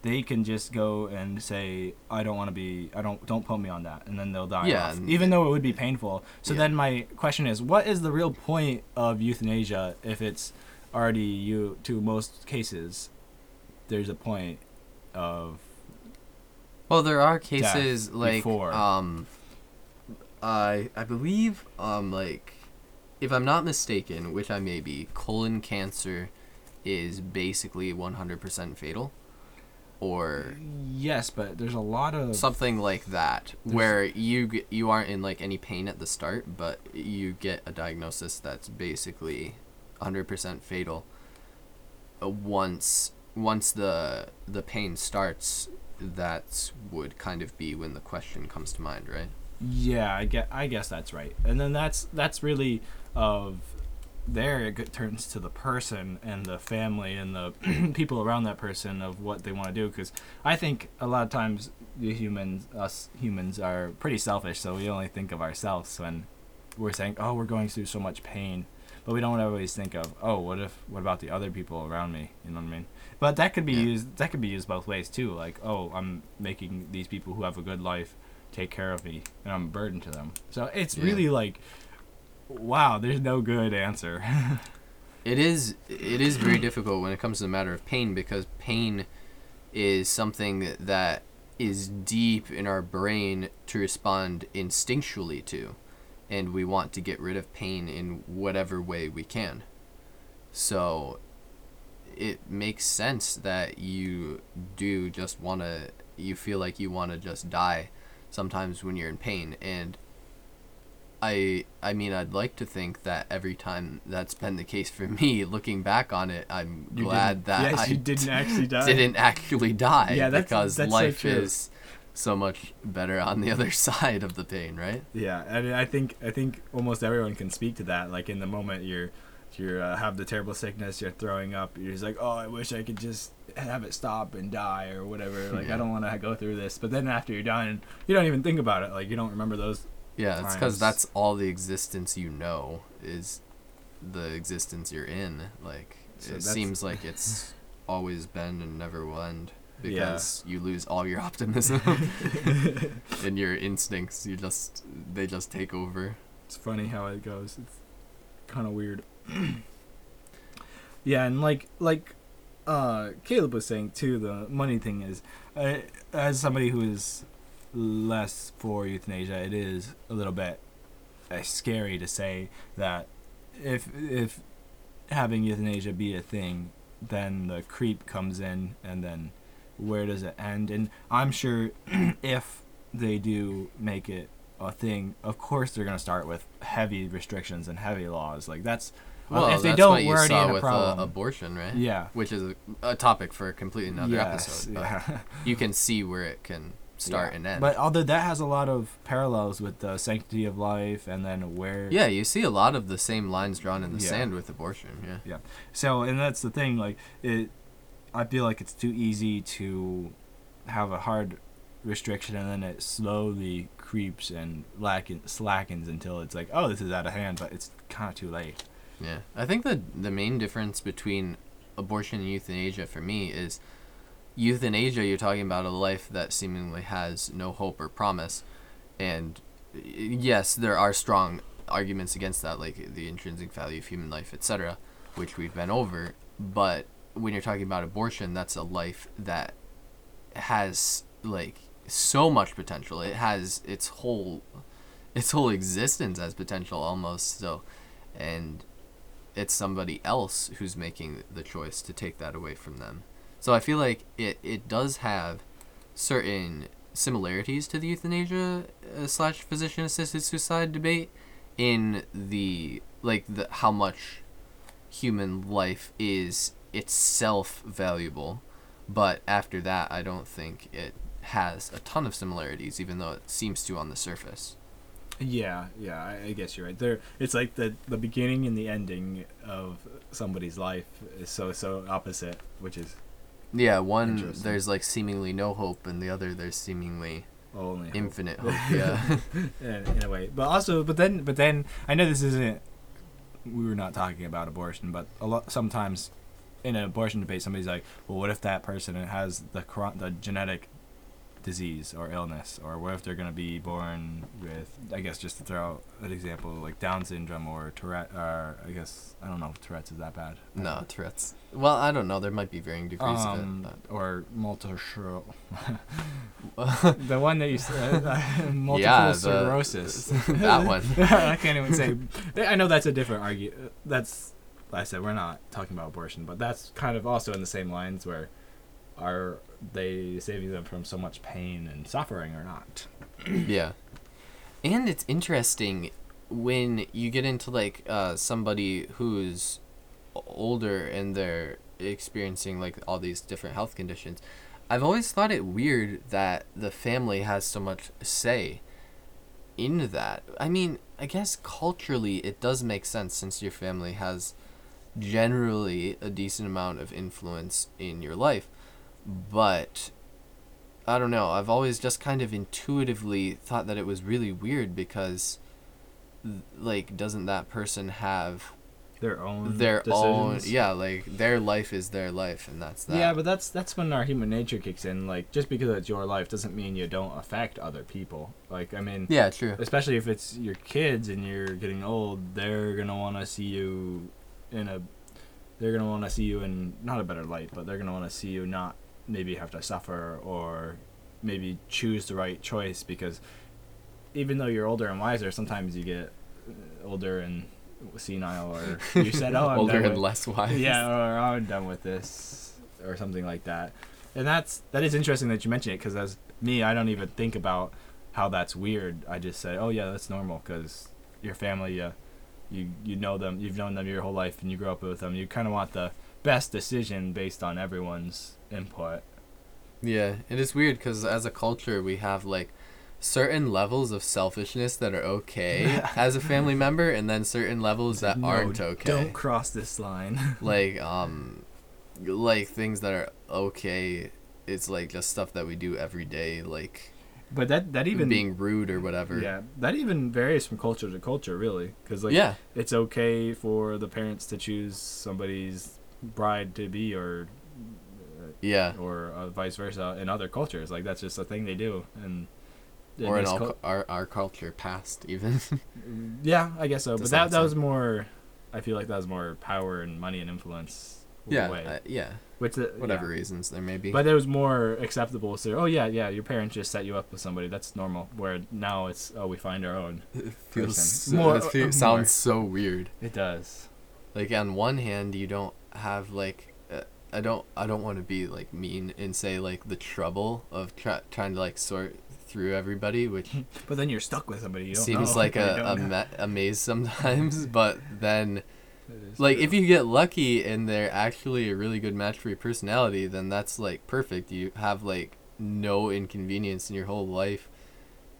they can just go and say, "I don't want to be. I don't. Don't put me on that," and then they'll die. Yeah, off, even though it would be painful. So Yeah. then my question is, what is the real point of euthanasia if it's already you to most cases? There's a point of Well, there are cases like before. um, I I believe um like, if I'm not mistaken, which I may be, colon cancer is basically 100% fatal, or yes, but there's a lot of something like that, where you you aren't in like any pain at the start, but you get a diagnosis that's basically 100% fatal. Uh, once once the the pain starts, that would kind of be when the question comes to mind, right? Yeah, I get. I guess that's right. And then that's that's really of there it turns to the person and the family and the <clears throat> people around that person of what they want to do. Because I think a lot of times the humans, us humans, are pretty selfish. So we only think of ourselves when we're saying, "Oh, we're going through so much pain," but we don't always think of, "Oh, what if? What about the other people around me?" You know what I mean? But that could be Yeah. used. That could be used both ways too. Like, "Oh, I'm making these people who have a good life." take care of me and I'm a burden to them. So it's Yeah. really like wow, there's no good answer. <laughs> It is it is very difficult when it comes to the matter of pain because pain is something that is deep in our brain to respond instinctually to and we want to get rid of pain in whatever way we can. So it makes sense that you do just want to you feel like you want to just die sometimes when you're in pain and I I mean I'd like to think that every time that's been the case for <laughs> me, looking back on it, I'm You glad that yes, I you didn't <laughs> actually die. didn't actually die Yeah, that's- because that's so life true. is so much better on the <laughs> other side of the pain, right? Yeah, and I think I think almost everyone can speak to that. Like in the moment you're you uh, have the terrible sickness, you're throwing up, you're just like, oh, I wish I could just have it stop and die or whatever. Like Yeah. I don't want to go through this. But then after you're done, you don't even think about it. Like you don't remember those. Yeah, it's because that's all the existence you know is the existence you're in. Like So it seems like <laughs> it's always been and never will end Yeah. because you lose all your <laughs> optimism <laughs> and your instincts. You just they just take over. It's funny how it goes. It's kind of weird. <clears throat> yeah, and like like uh Caleb was saying too, the money thing is, uh, as somebody who is less for euthanasia, it is a little bit uh, scary to say that if if having euthanasia be a thing, then the creep comes in, and then where does it end? And I'm sure <clears throat> if they do make it a thing, of course they're gonna start with heavy restrictions and heavy laws. Like that's Well, if they don't, we're already in a with problem. Uh, abortion, right? yeah. Which is a, a topic for a completely another yes, episode. Yeah. <laughs> you can see where it can start Yeah. and end. But although that has a lot of parallels with the sanctity of life, and then where yeah, you see a lot of the same lines drawn in the Yeah. sand with abortion. Yeah. Yeah. So, and that's the thing. Like, it, I feel like it's too easy to have a hard restriction, and then it slowly creeps and lacken, slackens until it's like, oh, this is out of hand, but it's kind of too late. Yeah, I think the the main difference between abortion and euthanasia for me is euthanasia. You're talking about a life that seemingly has no hope or promise, and yes, there are strong arguments against that, like the intrinsic value of human life, etc., which we've been over. But when you're talking about abortion, that's a life that has like so much potential. It has its whole its whole existence as potential almost so and it's somebody else who's making the choice to take that away from them. So I feel like it, it does have certain similarities to the euthanasia uh, slash physician assisted suicide debate in the like the how much human life is itself valuable, but after that I don't think it has a ton of similarities, even though it seems to on the surface. Yeah, yeah, I, I guess you're right. There, it's like the the beginning and the ending of somebody's life is so so opposite, which is Yeah, one there's like seemingly no hope, and the other there's seemingly only hope. infinite <laughs> hope. Yeah, in, in a way. But also, but then, but then, I know this isn't. We were not talking about abortion, but a lot sometimes in an abortion debate, somebody's like, "Well, what if that person has the the genetic disease or illness, or what if they're gonna be born with? I guess just to throw out an example, like Down syndrome or Tourette, or I guess I don't know if Tourette's is that bad. no Tourette's. Well, I don't know. There might be varying degrees Um, of it. Um, or multiple <laughs> the one that you said, uh, <laughs> uh, multiple Yeah, sclerosis. <laughs> that one. I can't even say. I know that's a different argument. Uh, that's, like I said, we're not talking about abortion, but that's kind of also in the same lines where are they saving them from so much pain and suffering or not? <clears throat> yeah, and it's interesting when you get into like uh, somebody who's older and they're experiencing like all these different health conditions. I've always thought it weird that the family has so much say in that. I mean, I guess culturally it does make sense since your family has generally a decent amount of influence in your life. But I don't know. I've always just kind of intuitively thought that it was really weird because like doesn't that person have Their own their own yeah, like their life is their life and that's that. Yeah, but that's that's when our human nature kicks in. Like, just because it's your life doesn't mean you don't affect other people. Like, I mean, Yeah, true. especially if it's your kids and you're getting old, they're gonna want to see you in a. They're gonna want to see you in not a better light, but they're gonna want to see you not maybe have to suffer or maybe choose the right choice because even though you're older and wiser, sometimes you get uh, older and senile, or you <laughs> said, "Oh, I'm Older done and with- less wise. yeah, or I'm done with this, or something like that. And that's that is interesting that you mention it because as me, I don't even think about how that's weird. I just say, oh yeah, that's normal because your family. You, you you know them. You've known them your whole life, and you grow up with them. You kind of want the best decision based on everyone's input. Yeah, it is weird because as a culture, we have like certain levels of selfishness that are okay <laughs> as a family member, and then certain levels that No, aren't okay. Don't cross this line. <laughs> like um, like things that are okay. It's like just stuff that we do every day, like but that that even being rude or whatever. yeah that even varies from culture to culture, really, because like yeah, it's okay for the parents to choose somebody's bride to be or yeah. or uh, vice versa in other cultures like that's just a thing they do and in Or in all, cul- cu- our our culture past even. <laughs> yeah i guess so To but some that, that was more i feel like that was more power and money and influence yeah, way, uh, yeah. which the, Whatever yeah. reasons there may be. but it was more acceptable to oh yeah yeah your parents just set you up with somebody that's normal where now it's oh we find our own it feels <laughs> so, More- it fe- uh, more. sounds so weird. it does like on one hand you don't have like uh, i don't i don't want to be like mean and say like the trouble of try- trying to like sort through everybody which <laughs> but then you're stuck with somebody you don't seems know. like <laughs> a, a, ma- a maze sometimes <laughs> but then like true. if you get lucky and they're actually a really good match for your personality then that's like perfect you have like no inconvenience in your whole life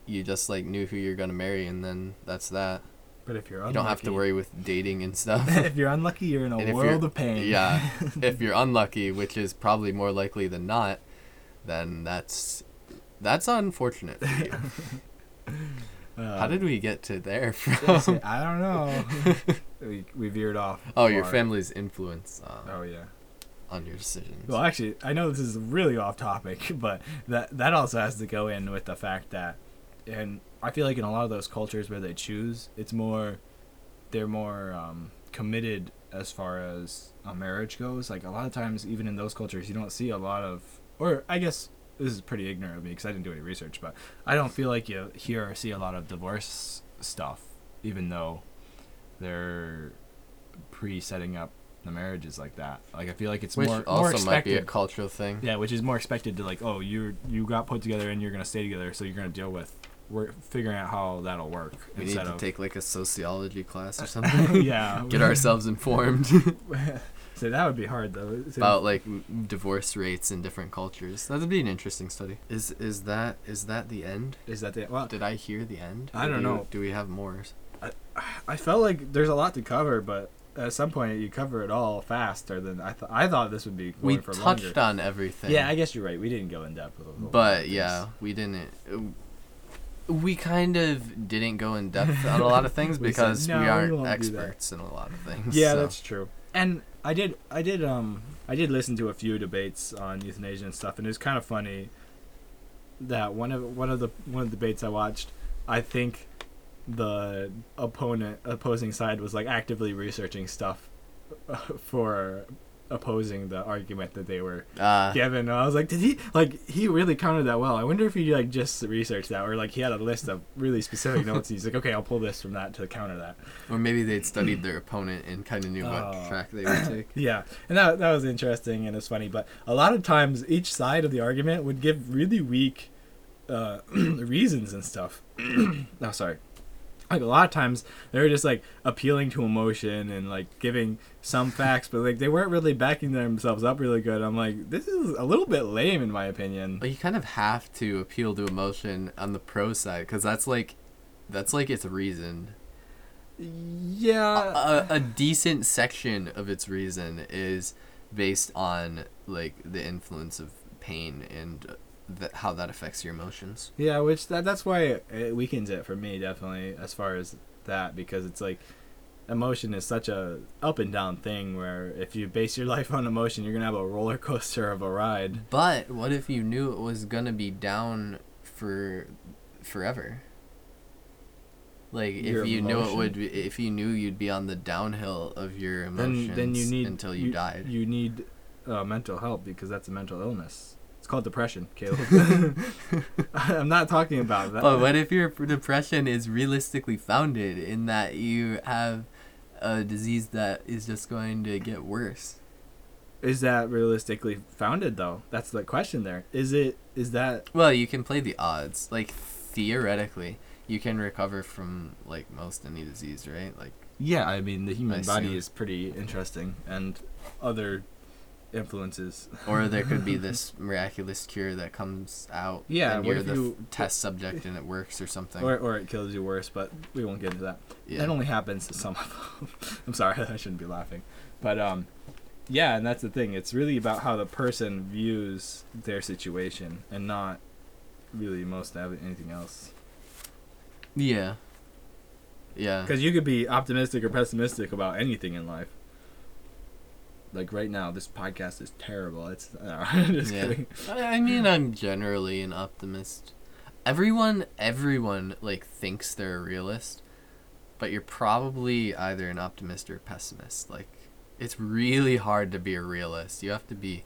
you just like knew who you're gonna marry and then that's that but if you're unlucky, you don't have to worry with dating and <laughs> stuff if you're unlucky you're in a And world of pain Yeah, <laughs> if you're unlucky, which is probably more likely than not, then that's that's unfortunate for you. Uh, <laughs> How did we get to there from? I don't know. we, we veered off. Oh, your family's influence um, Oh yeah. on your decisions. Well, actually, I know this is really off topic, but that that also has to go in with the fact that, and I feel like in a lot of those cultures where they choose, it's more, they're more um, committed as far as a marriage goes. Like a lot of times, even in those cultures, you don't see a lot of, or I guess this is pretty ignorant of me because I didn't do any research, but I don't feel like you hear or see a lot of divorce stuff, even though they're pre-setting up the marriages like that. Like I feel like it's which more also more might expected. be a cultural thing. Yeah, which is more expected to like, oh, you you got put together and you're gonna stay together, so you're gonna deal with we're figuring out how that'll work We need to of take like a sociology class or <laughs> something. yeah, Get ourselves informed <laughs> so that would be hard though. So- about like divorce rates in different cultures. That'd be an interesting study. Is is that is that the end? is that the well? Did I hear the end? I don't do- know. Do we have more? I I felt like there's a lot to cover, but at some point you cover it all faster than I thought. I thought this would be We for touched longer. on everything. Yeah, I guess you're right. We didn't go in depth with a But yeah, we didn't. uh, We kind of didn't go in depth on a lot of <laughs> things We said, because "No, we we aren't that." experts in a lot of things. Yeah, so. that's true. And I did, I did, um, I did listen to a few debates on euthanasia and stuff, and it was kind of funny that one of one of the one of the debates I watched, I think the opponent opposing side was like actively researching stuff <laughs> for opposing the argument that they were Uh, given. And I was like, did he like he really counted that well? I wonder if he like just researched that or like he had a list of really specific notes. He's like, okay, I'll pull this from that to counter that. or maybe they'd studied their opponent and kind of knew what Oh. track they would take. <clears throat> Yeah, and that that was interesting and it's funny. But a lot of times, each side of the argument would give really weak uh, <clears throat> reasons and stuff. no, <clears throat> sorry. Like a lot of times, they were just like appealing to emotion and like giving some facts, but like they weren't really backing themselves up really good. I'm like, this is a little bit lame in my opinion. But you kind of have to appeal to emotion on the pro side because that's like, that's like its reason. Yeah, a, a decent section of its reason is based on like the influence of pain and th- how that affects your emotions. Yeah, which that that's why it, it weakens it for me definitely as far as that because it's like emotion is such a up and down thing where if you base your <laughs> life on emotion, you're gonna have a roller coaster of a ride. But what if you knew it was gonna be down for forever? Like Your if you knew it would, be, if you knew you'd be on the downhill of your Then emotions then you need until you, died. You need uh, mental help because that's a mental illness. It's called depression, Caleb. <laughs> <laughs> I'm not talking about that. But what if your depression is realistically founded in that you have a disease that is just going to get worse? Is that realistically founded though? That's the question there. Is it is that Well, you can play the odds. Like theoretically, you can recover from like most any disease, right? Like Yeah, I mean the human I body see. is pretty interesting, and other influences. or <laughs> there could be this miraculous cure that comes out. Yeah, and what you're if the you- f- test subject and it works or something. Or, or it kills you worse, but we won't get into that. yeah. That only happens to some of them. <laughs> I'm sorry, <laughs> I shouldn't be laughing. But um, yeah, and that's the thing. It's really about how the person views their situation, and not really most of anything else. yeah. Yeah. Because you could be optimistic or pessimistic about anything in life. Like right now, this podcast is terrible. It's <laughs> no, just Yeah. kidding. I I mean, I'm generally an optimist. Everyone, everyone like thinks they're a realist, but you're probably either an optimist or a pessimist. Like, it's really hard to be a realist. You have to be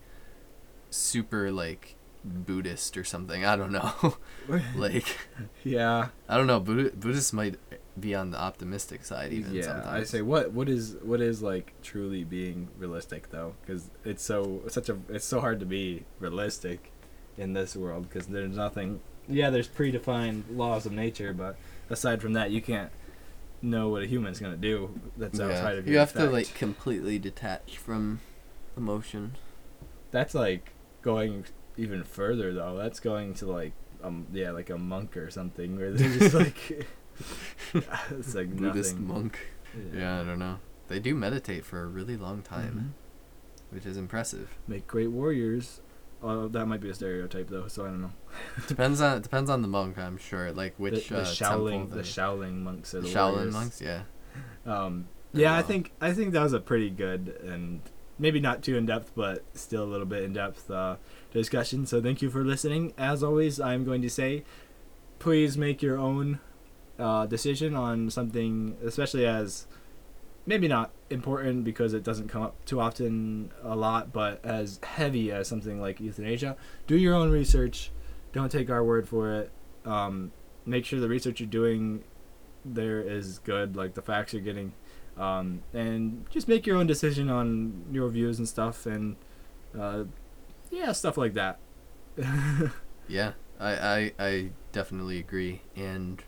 super like Buddhist or something. I don't know. <laughs> <laughs> like, Yeah, I don't know. Buddha- Buddhists might be on the optimistic side even. yeah. sometimes. I say what what is what is like truly being realistic though, because it's so such a it's so hard to be realistic in this world because there's nothing. Yeah, there's predefined laws of nature, but aside from that, you can't know what a human's gonna do. That's Yeah. outside of You your have to like completely detach from emotion. That's like going even further though. That's going to like um yeah like a monk or something where they're just <laughs> like it's like <laughs> Buddhist nothing. monk. Yeah, I don't know. They do meditate for a really long time, Mhm. which is impressive. Make great warriors. Uh, that might be a stereotype though, so I don't know. <laughs> depends on depends on the monk, I'm sure. Like which the uh, Shaolin the Shaolin monks are the Shaolin warriors. monks. Yeah. Um, yeah, I well. think I think that was a pretty good and maybe not too in depth, but still a little bit in depth uh, discussion. So thank you for listening. As always, I'm going to say, please make your own uh, decision on something, especially as maybe not important because it doesn't come up too often a lot, but as heavy as something like euthanasia. Do your own research. Don't take our word for it. Um, make sure the research you're doing there is good, like the facts you're getting, um, and just make your own decision on your views and stuff, and uh, yeah, stuff like that. <laughs> Yeah. I, I I definitely agree. And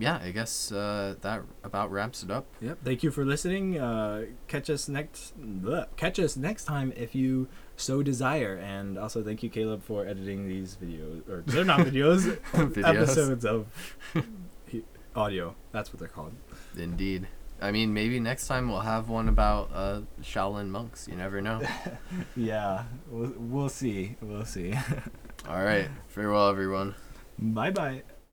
yeah, I guess uh, that about wraps it up. Yep. Thank you for listening. Uh, catch us next. bleh, catch us next time if you so desire. And also thank you, Caleb, for editing these videos. Or <laughs> they're not videos. <laughs> Videos. Episodes of audio. That's what they're called. Indeed. I mean, maybe next time we'll have one about uh, Shaolin monks. You never know. <laughs> Yeah. We'll, we'll see. We'll see. All right. Farewell, everyone. bye bye.